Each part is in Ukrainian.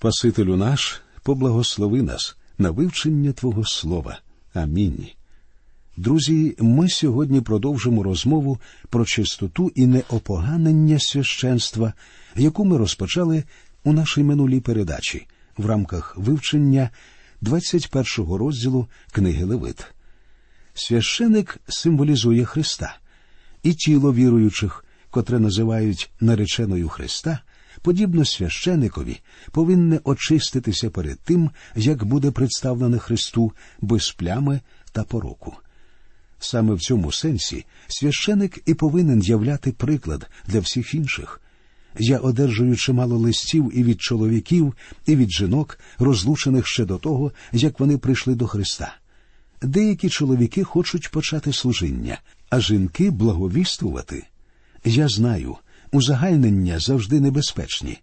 Спасителю наш, поблагослови нас на вивчення Твого Слова. Амінь. Друзі, ми сьогодні продовжимо розмову про чистоту і неопоганення священства, яку ми розпочали у нашій минулій передачі в рамках вивчення 21-го розділу книги Левит. Священик символізує Христа, і тіло віруючих, котре називають нареченою Христа, подібно священикові, повинне очиститися перед тим, як буде представлене Христу без плями та пороку. Саме в цьому сенсі священик і повинен являти приклад для всіх інших. Я одержую чимало листів і від чоловіків, і від жінок, розлучених ще до того, як вони прийшли до Христа. Деякі чоловіки хочуть почати служіння, а жінки благовіствувати. Я знаю, узагальнення завжди небезпечні.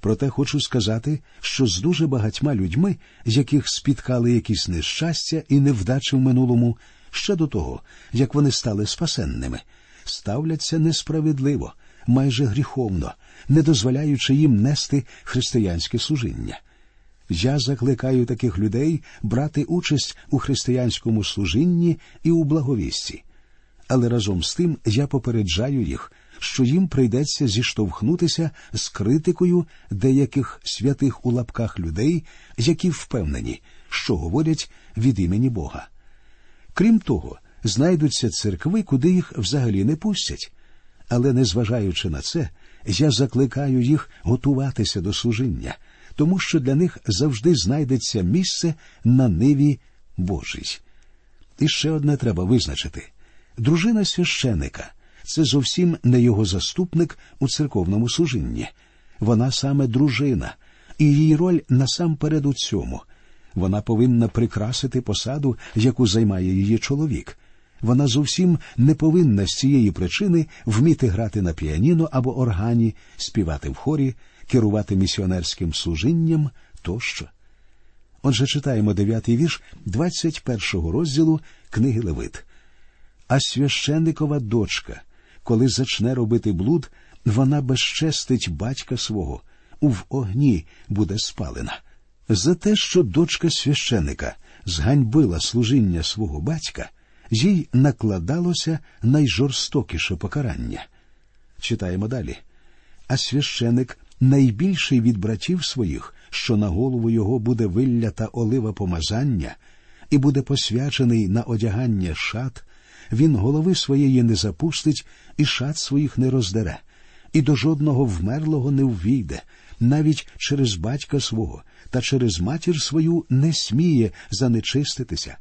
Проте хочу сказати, що з дуже багатьма людьми, з яких спіткали якісь нещастя і невдачі в минулому, ще до того, як вони стали спасенними, ставляться несправедливо, майже гріховно, не дозволяючи їм нести християнське служіння. Я закликаю таких людей брати участь у християнському служінні і у благовісті. Але разом з тим я попереджаю їх, що їм прийдеться зіштовхнутися з критикою деяких святих у лапках людей, які впевнені, що говорять від імені Бога. Крім того, знайдуться церкви, куди їх взагалі не пустять. Але, незважаючи на це, я закликаю їх готуватися до служіння, тому що для них завжди знайдеться місце на ниві Божій. І ще одне треба визначити дружина священика це зовсім не його заступник у церковному служінні. Вона саме дружина, і її роль насамперед у цьому. Вона повинна прикрасити посаду, яку займає її чоловік. Вона зовсім не повинна з цієї причини вміти грати на піаніно або органі, співати в хорі, керувати місіонерським служінням тощо. Отже, читаємо дев'ятий вірш 21-го розділу книги Левит. А священникова дочка, коли зачне робити блуд, вона безчестить батька свого, в огні буде спалена. За те, що дочка священика зганьбила служіння свого батька, їй накладалося найжорстокіше покарання. Читаємо далі. А священик найбільший від братів своїх, що на голову його буде виллята олива помазання, і буде посвячений на одягання шат, він голови своєї не запустить і шат своїх не роздере, і до жодного вмерлого не ввійде, навіть через батька свого та через матір свою не сміє занечиститися,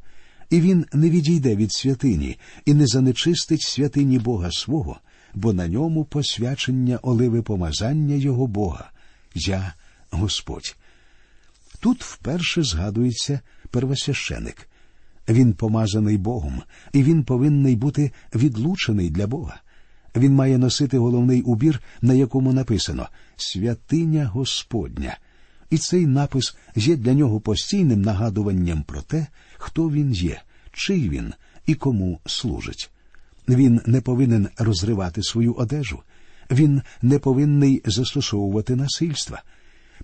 і він не відійде від святині і не занечистить святині Бога свого, бо на ньому посвячення оливи помазання його Бога. Я Господь. Тут вперше згадується первосвященик. Він помазаний Богом, і він повинний бути відлучений для Бога. Він має носити головний убір, на якому написано Святиня Господня. І цей напис є для нього постійним нагадуванням про те, хто він є, чий він і кому служить. Він не повинен розривати свою одежу, він не повинний застосовувати насильства.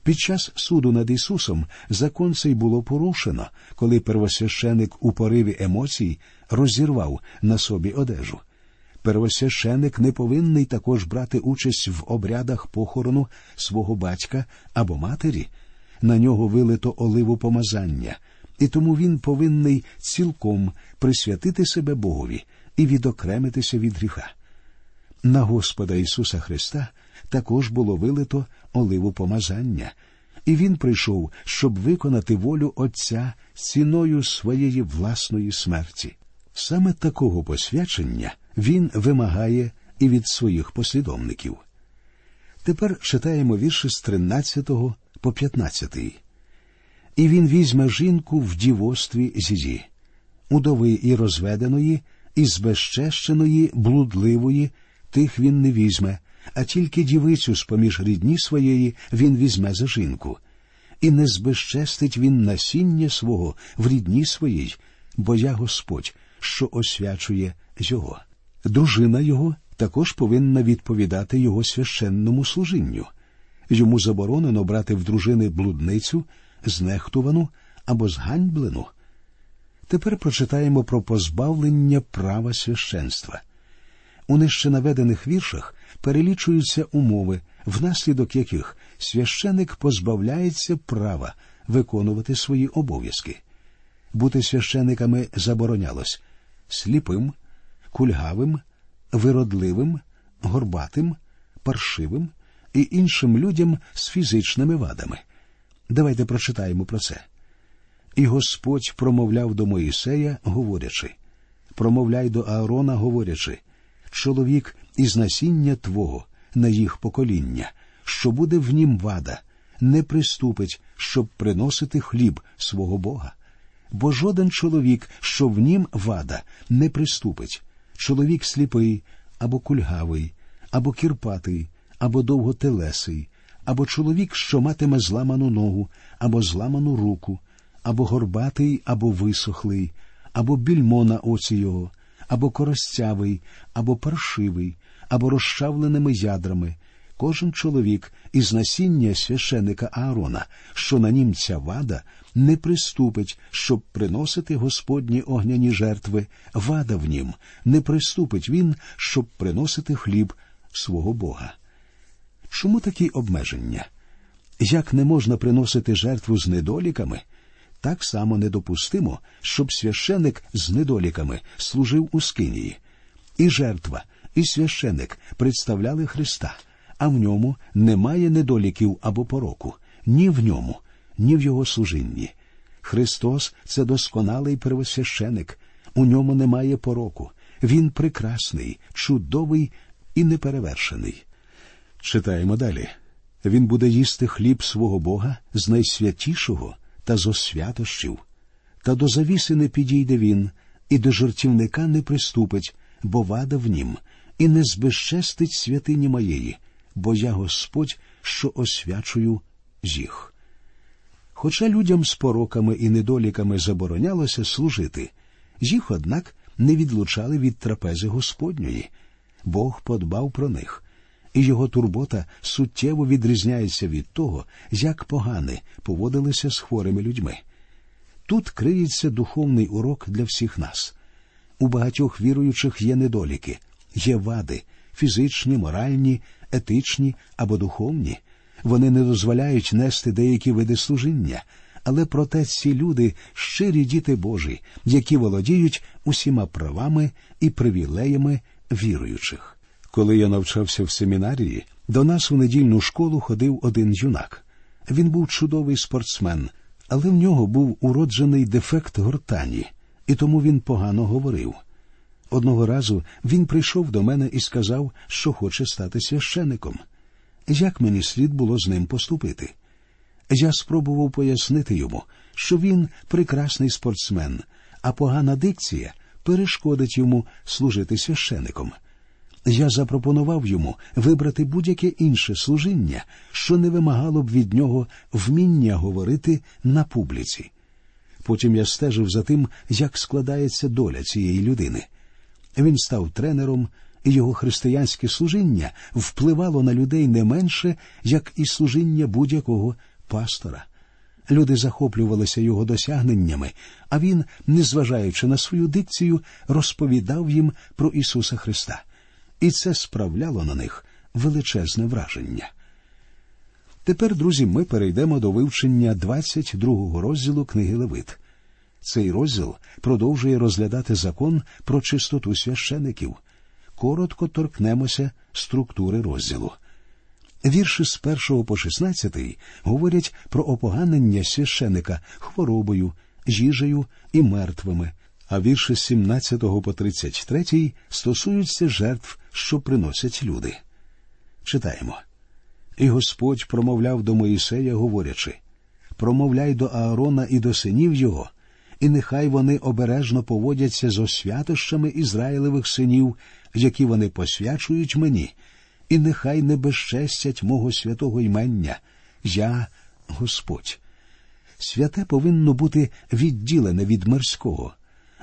Під час суду над Ісусом закон цей було порушено, коли первосвященик у пориві емоцій розірвав на собі одежу. Первосвященик не повинний також брати участь в обрядах похорону свого батька або матері. На нього вилито оливу помазання, і тому він повинний цілком присвятити себе Богові і відокремитися від гріха. На Господа Ісуса Христа також було вилито оливу помазання, і Він прийшов, щоб виконати волю Отця ціною своєї власної смерті. Саме такого посвячення він вимагає і від своїх послідовників. Тепер читаємо вірші з 13 по 15. І він візьме жінку в дівостві зізі, удови і розведеної, і збезчещеної, блудливої, тих він не візьме, а тільки дівицю з поміж рідні своєї він візьме за жінку, і не збезчестить він насіння свого в рідні своїй, бо я Господь, що освячує його. Дружина його також повинна відповідати його священному служінню. Йому заборонено брати в дружини блудницю, знехтувану або зганьблену. Тепер прочитаємо про позбавлення права священства. У нижче наведених віршах перелічуються умови, внаслідок яких священик позбавляється права виконувати свої обов'язки. Бути священиками заборонялось сліпим, кульгавим, виродливим, горбатим, паршивим і іншим людям з фізичними вадами. Давайте прочитаємо про це. І Господь промовляв до Моїсея, говорячи промовляй до Аарона, говорячи чоловік із насіння Твого на їх покоління, що буде в нім вада, не приступить, щоб приносити хліб свого Бога. Бо жоден чоловік, що в нім вада, не приступить, чоловік сліпий або кульгавий, або кірпатий, або довготелесий, або чоловік, що матиме зламану ногу, або зламану руку, або горбатий, або висохлий, або більмо на оці його, або коростявий, або паршивий, або розчавленими ядрами, кожен чоловік із насіння священика Аарона, що на нім ця вада, не приступить, щоб приносити Господні огняні жертви, вада в нім, не приступить він, щоб приносити хліб свого Бога. Чому такі обмеження? Як не можна приносити жертву з недоліками? Так само недопустимо, щоб священик з недоліками служив у скинії. І жертва, і священик представляли Христа, а в ньому немає недоліків або пороку, ні в ньому, ні в його служінні. Христос це досконалий первосвященик, у ньому немає пороку. Він прекрасний, чудовий і неперевершений. Читаємо далі. Він буде їсти хліб свого Бога з найсвятішого та зо святощів. Та до завіси не підійде він, і до жертівника не приступить, бо вада в нім, і не збезчестить святині моєї, бо я Господь, що освячую їх. Хоча людям з пороками і недоліками заборонялося служити, їх, однак, не відлучали від трапези Господньої. Бог подбав про них, і його турбота суттєво відрізняється від того, як погани поводилися з хворими людьми. Тут криється духовний урок для всіх нас. У багатьох віруючих є недоліки, є вади фізичні, моральні, етичні або духовні. Вони не дозволяють нести деякі види служіння, але проте ці люди щирі діти Божі, які володіють усіма правами і привілеями віруючих. Коли я навчався в семінарії, до нас у недільну школу ходив один юнак. Він був чудовий спортсмен, але в нього був уроджений дефект гортані, і тому він погано говорив. Одного разу він прийшов до мене і сказав, що хоче стати священником. Як мені слід було з ним поступити? Я спробував пояснити йому, що він прекрасний спортсмен, а погана дикція перешкодить йому служити священиком. Я запропонував йому вибрати будь-яке інше служіння, що не вимагало б від нього вміння говорити на публіці. Потім я стежив за тим, як складається доля цієї людини. Він став тренером, і його християнське служіння впливало на людей не менше, як і служіння будь-якого пастора. Люди захоплювалися його досягненнями, а він, незважаючи на свою дикцію, розповідав їм про Ісуса Христа, і це справляло на них величезне враження. Тепер, друзі, ми перейдемо до вивчення 22-го розділу книги Левит. Цей розділ продовжує розглядати закон про чистоту священиків. Коротко торкнемося структури розділу. Вірші з першого по шістнадцятий говорять про опоганення священика хворобою, їжею і мертвими, а вірші з 17 по 33 стосуються жертв, що приносять люди. Читаємо. І Господь промовляв до Моїсея, говорячи промовляй до Аарона і до синів його, і нехай вони обережно поводяться з освятощами Ізраїлевих синів, які вони посвячують мені, і нехай не безчестять мого святого ймення. Я Господь. Святе повинно бути відділене від мирського.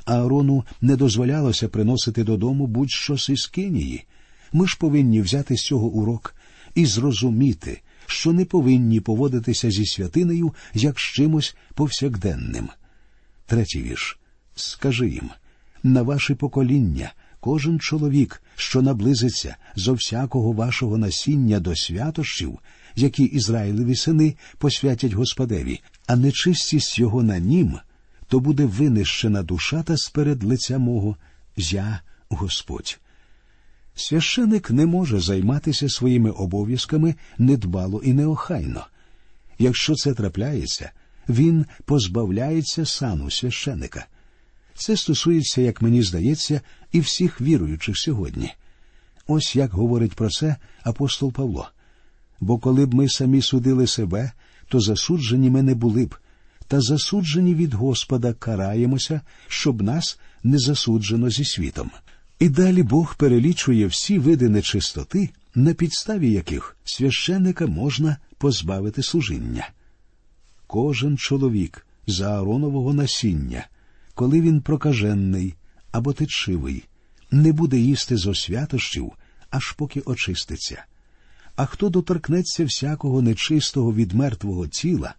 Аарону не дозволялося приносити додому будь-що з Іскинії. Ми ж повинні взяти з цього урок і зрозуміти, що не повинні поводитися зі святинею як з чимось повсякденним. Третій вірш. Скажи їм на ваше покоління кожен чоловік, що наблизиться зо всякого вашого насіння до святощів, які Ізраїлеві сини посвятять Господеві, а нечистість його на нім, то буде винищена душа та сперед лиця мого, я Господь. Священик не може займатися своїми обов'язками недбало і неохайно. Якщо це трапляється, він позбавляється сану священика. Це стосується, як мені здається, і всіх віруючих сьогодні. Ось як говорить про це апостол Павло. Бо коли б ми самі судили себе, то засуджені ми не були б, та засуджені від Господа караємося, щоб нас не засуджено зі світом. І далі Бог перелічує всі види нечистоти, на підставі яких священника можна позбавити служіння. Кожен чоловік за Ааронового насіння, коли він прокажений або течивий, не буде їсти зо святощів, аж поки очиститься. А хто доторкнеться всякого нечистого від мертвого тіла,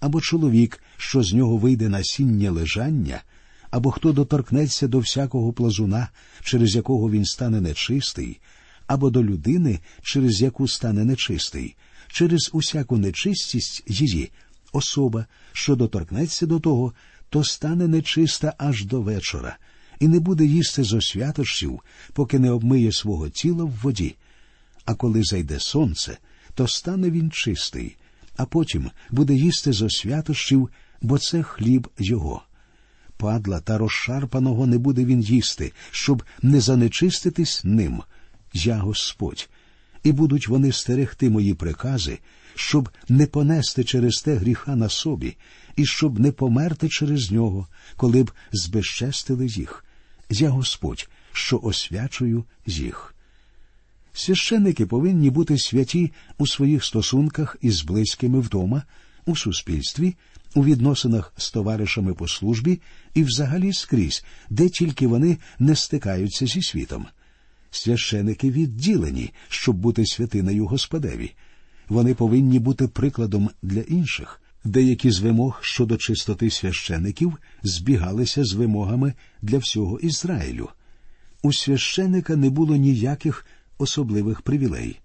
або чоловік, що з нього вийде насіння лежання, або хто доторкнеться до всякого плазуна, через якого він стане нечистий, або до людини, через яку стане нечистий, через усяку нечистість її, особа, що доторкнеться до того, то стане нечиста аж до вечора, і не буде їсти зо святощів, поки не обмиє свого тіла в воді. А коли зайде сонце, то стане він чистий, а потім буде їсти зо святощів, бо це хліб його падла та розшарпаного не буде він їсти, щоб не занечиститись ним. Я Господь. І будуть вони стерегти мої прикази, щоб не понести через те гріха на собі, і щоб не померти через нього, коли б збезчестили їх. Я Господь, що освячую їх. Священники повинні бути святі у своїх стосунках із близькими вдома, у суспільстві у відносинах з товаришами по службі і взагалі скрізь, де тільки вони не стикаються зі світом. Священики відділені, щоб бути святиною Господеві. Вони повинні бути прикладом для інших. Деякі з вимог щодо чистоти священиків збігалися з вимогами для всього Ізраїлю. У священика не було ніяких особливих привілей.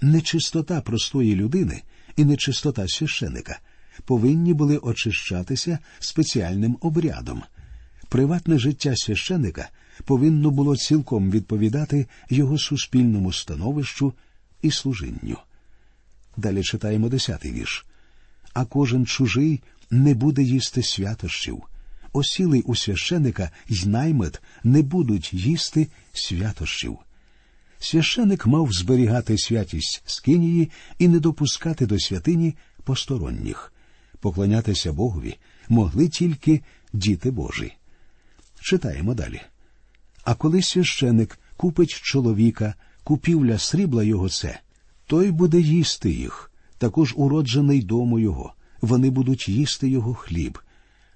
Нечистота простої людини і нечистота священика повинні були очищатися спеціальним обрядом. Приватне життя священика повинно було цілком відповідати його суспільному становищу і служінню. Далі читаємо десятий вірш. А кожен чужий не буде їсти святощів. Осілий у священика й наймит не будуть їсти святощів. Священик мав зберігати святість скинії і не допускати до святині посторонніх поклонятися Богові могли тільки діти Божі. Читаємо далі. А коли священик купить чоловіка, купівля срібла його це, той буде їсти їх, також уроджений дому його, вони будуть їсти його хліб.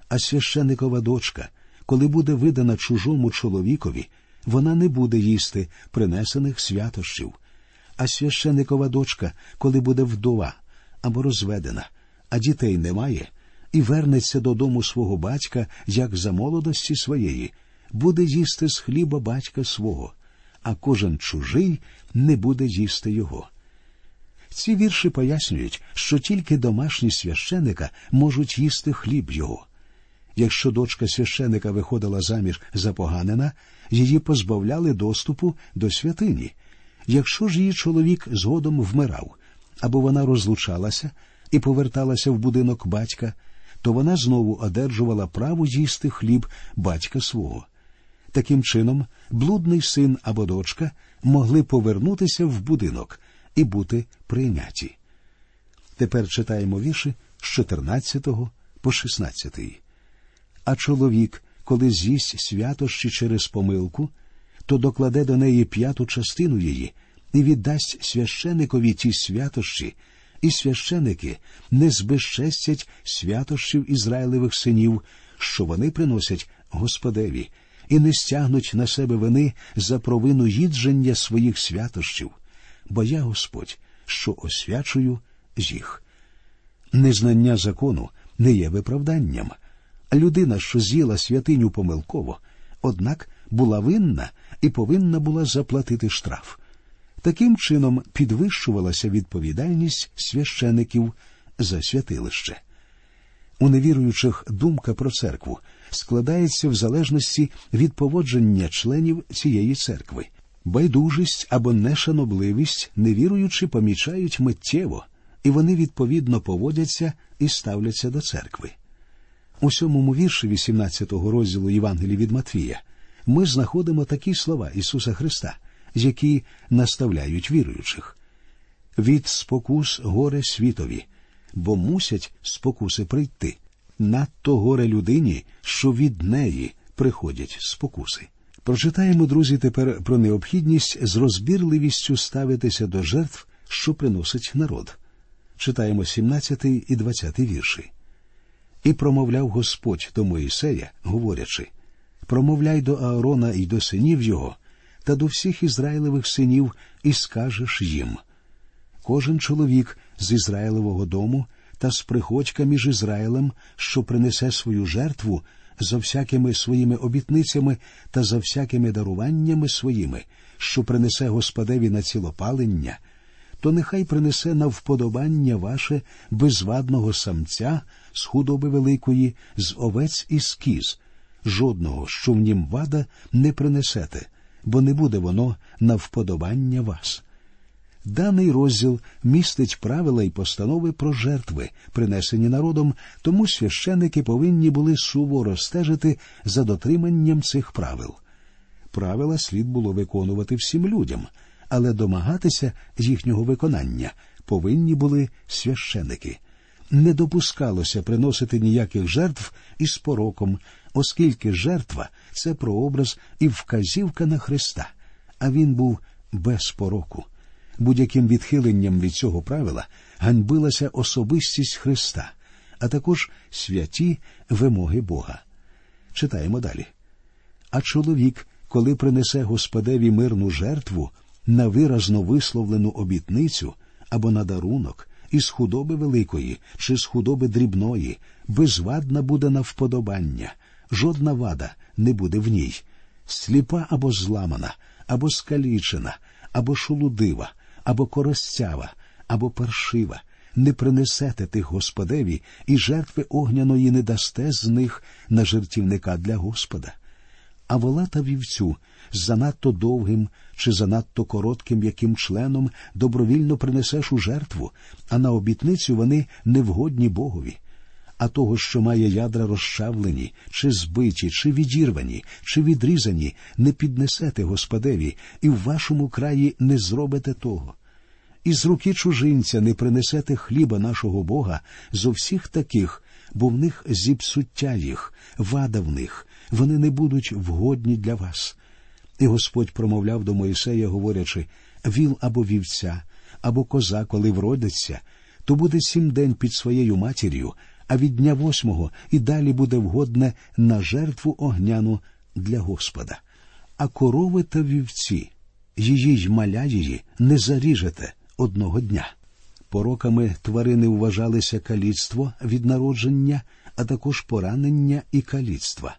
А священикова дочка, коли буде видана чужому чоловікові, вона не буде їсти принесених святощів. А священикова дочка, коли буде вдова або розведена, а дітей немає, і вернеться додому свого батька, як за молодості своєї, буде їсти з хліба батька свого, а кожен чужий не буде їсти його. Ці вірші пояснюють, що тільки домашні священика можуть їсти хліб його. Якщо дочка священика виходила заміж за поганина, її позбавляли доступу до святині. Якщо ж її чоловік згодом вмирав, або вона розлучалася, і поверталася в будинок батька, то вона знову одержувала право їсти хліб батька свого. Таким чином, блудний син або дочка могли повернутися в будинок і бути прийняті. Тепер читаємо вірші з 14 по 16. А чоловік, коли з'їсть святощі через помилку, то докладе до неї п'яту частину її і віддасть священикові ті святощі, і священики не збезчестять святощів Ізраїлевих синів, що вони приносять Господеві, і не стягнуть на себе вини за провину їдження своїх святощів, бо я Господь, що освячую їх. Незнання закону не є виправданням. Людина, що з'їла святиню помилково, однак була винна і повинна була заплатити штраф. Таким чином підвищувалася відповідальність священиків за святилище. У невіруючих думка про церкву складається в залежності від поводження членів цієї церкви. Байдужість або нешанобливість невіруючі помічають миттєво, і вони відповідно поводяться і ставляться до церкви. У сьомому вірші 18-го розділу Євангелії від Матвія ми знаходимо такі слова Ісуса Христа, які наставляють віруючих. Від спокус горе світові, бо мусять спокуси прийти. Надто горе людині, що від неї приходять спокуси. Прочитаємо, друзі, тепер про необхідність з розбірливістю ставитися до жертв, що приносить народ. Читаємо 17 і 20 вірші. І промовляв Господь до Моїсея, говорячи промовляй до Аарона і до синів його, та до всіх Ізраїлевих синів, і скажеш їм. Кожен чоловік з Ізраїлевого дому та з приходька між Ізраїлем, що принесе свою жертву за всякими своїми обітницями та за всякими даруваннями своїми, що принесе Господеві на цілопалення, то нехай принесе на вподобання ваше безвадного самця з худоби великої, з овець і з кіз, жодного, що в нім вада, не принесете, бо не буде воно на вподобання вас. Даний розділ містить правила і постанови про жертви, принесені народом, тому священики повинні були суворо стежити за дотриманням цих правил. Правила слід було виконувати всім людям, але домагатися їхнього виконання повинні були священики. Не допускалося приносити ніяких жертв із пороком, оскільки жертва це прообраз і вказівка на Христа, а він був без пороку. Будь-яким відхиленням від цього правила ганьбилася особистість Христа, а також святі вимоги Бога. Читаємо далі. А чоловік, коли принесе Господеві мирну жертву на виразно висловлену обітницю або на дарунок, із худоби великої чи з худоби дрібної, безвадна буде на вподобання, жодна вада не буде в ній, сліпа або зламана, або скалічена, або шолудива або коростява, або паршива, не принесете тих Господеві, і жертви огняної не дасте з них на жертівника для Господа. А вола та вівцю з занадто довгим чи занадто коротким яким членом добровільно принесеш у жертву, а на обітницю вони невгодні Богові. А того, що має ядра розчавлені, чи збиті, чи відірвані, чи відрізані, не піднесете Господеві, і в вашому краї не зробите того. І з руки чужинця не принесете хліба нашого Бога зо всіх таких, бо в них зіпсуття їх, вада в них, вони не будуть вгодні для вас. І Господь промовляв до Моїсея, говорячи віл або вівця, або коза, коли вродиться, то буде сім день під своєю матір'ю, а від дня восьмого і далі буде вгодне на жертву огняну для Господа. А корови та вівці, її й маля її не заріжете одного дня. Пороками тварини вважалися каліцтво від народження, а також поранення і каліцтва.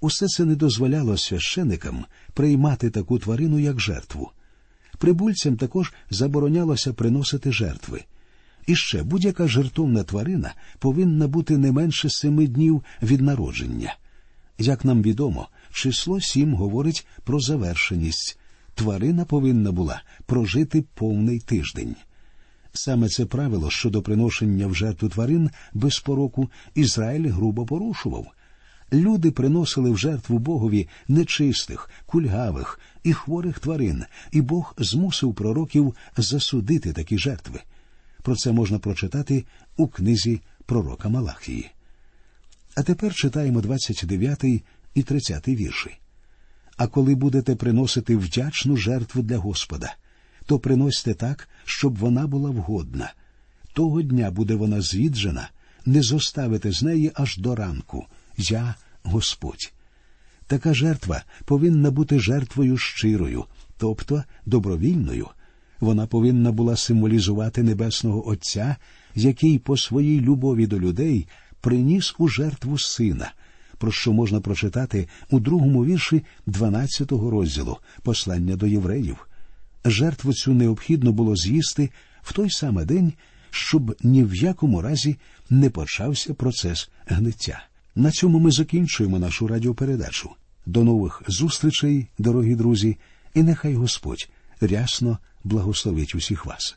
Усе це не дозволяло священикам приймати таку тварину як жертву. Прибульцям також заборонялося приносити жертви. І ще будь-яка жертовна тварина повинна бути не менше семи днів від народження. Як нам відомо, число сім говорить про завершеність. Тварина повинна була прожити повний тиждень. Саме це правило щодо приношення в жертву тварин без пороку Ізраїль грубо порушував. Люди приносили в жертву Богові нечистих, кульгавих і хворих тварин, і Бог змусив пророків засудити такі жертви. Про це можна прочитати у книзі пророка Малахії. А тепер читаємо 29 і 30 вірші. А коли будете приносити вдячну жертву для Господа, то приносьте так, щоб вона була вгодна. Того дня буде вона звіджена, не зоставите з неї аж до ранку. Я Господь. Така жертва повинна бути жертвою щирою, тобто добровільною. Вона повинна була символізувати Небесного Отця, який по своїй любові до людей приніс у жертву сина, про що можна прочитати у другому вірші 12-го розділу послання до євреїв. Жертву цю необхідно було з'їсти в той самий день, щоб ні в якому разі не почався процес гниття. На цьому ми закінчуємо нашу радіопередачу. До нових зустрічей, дорогі друзі, і нехай Господь рясно благословить усіх вас.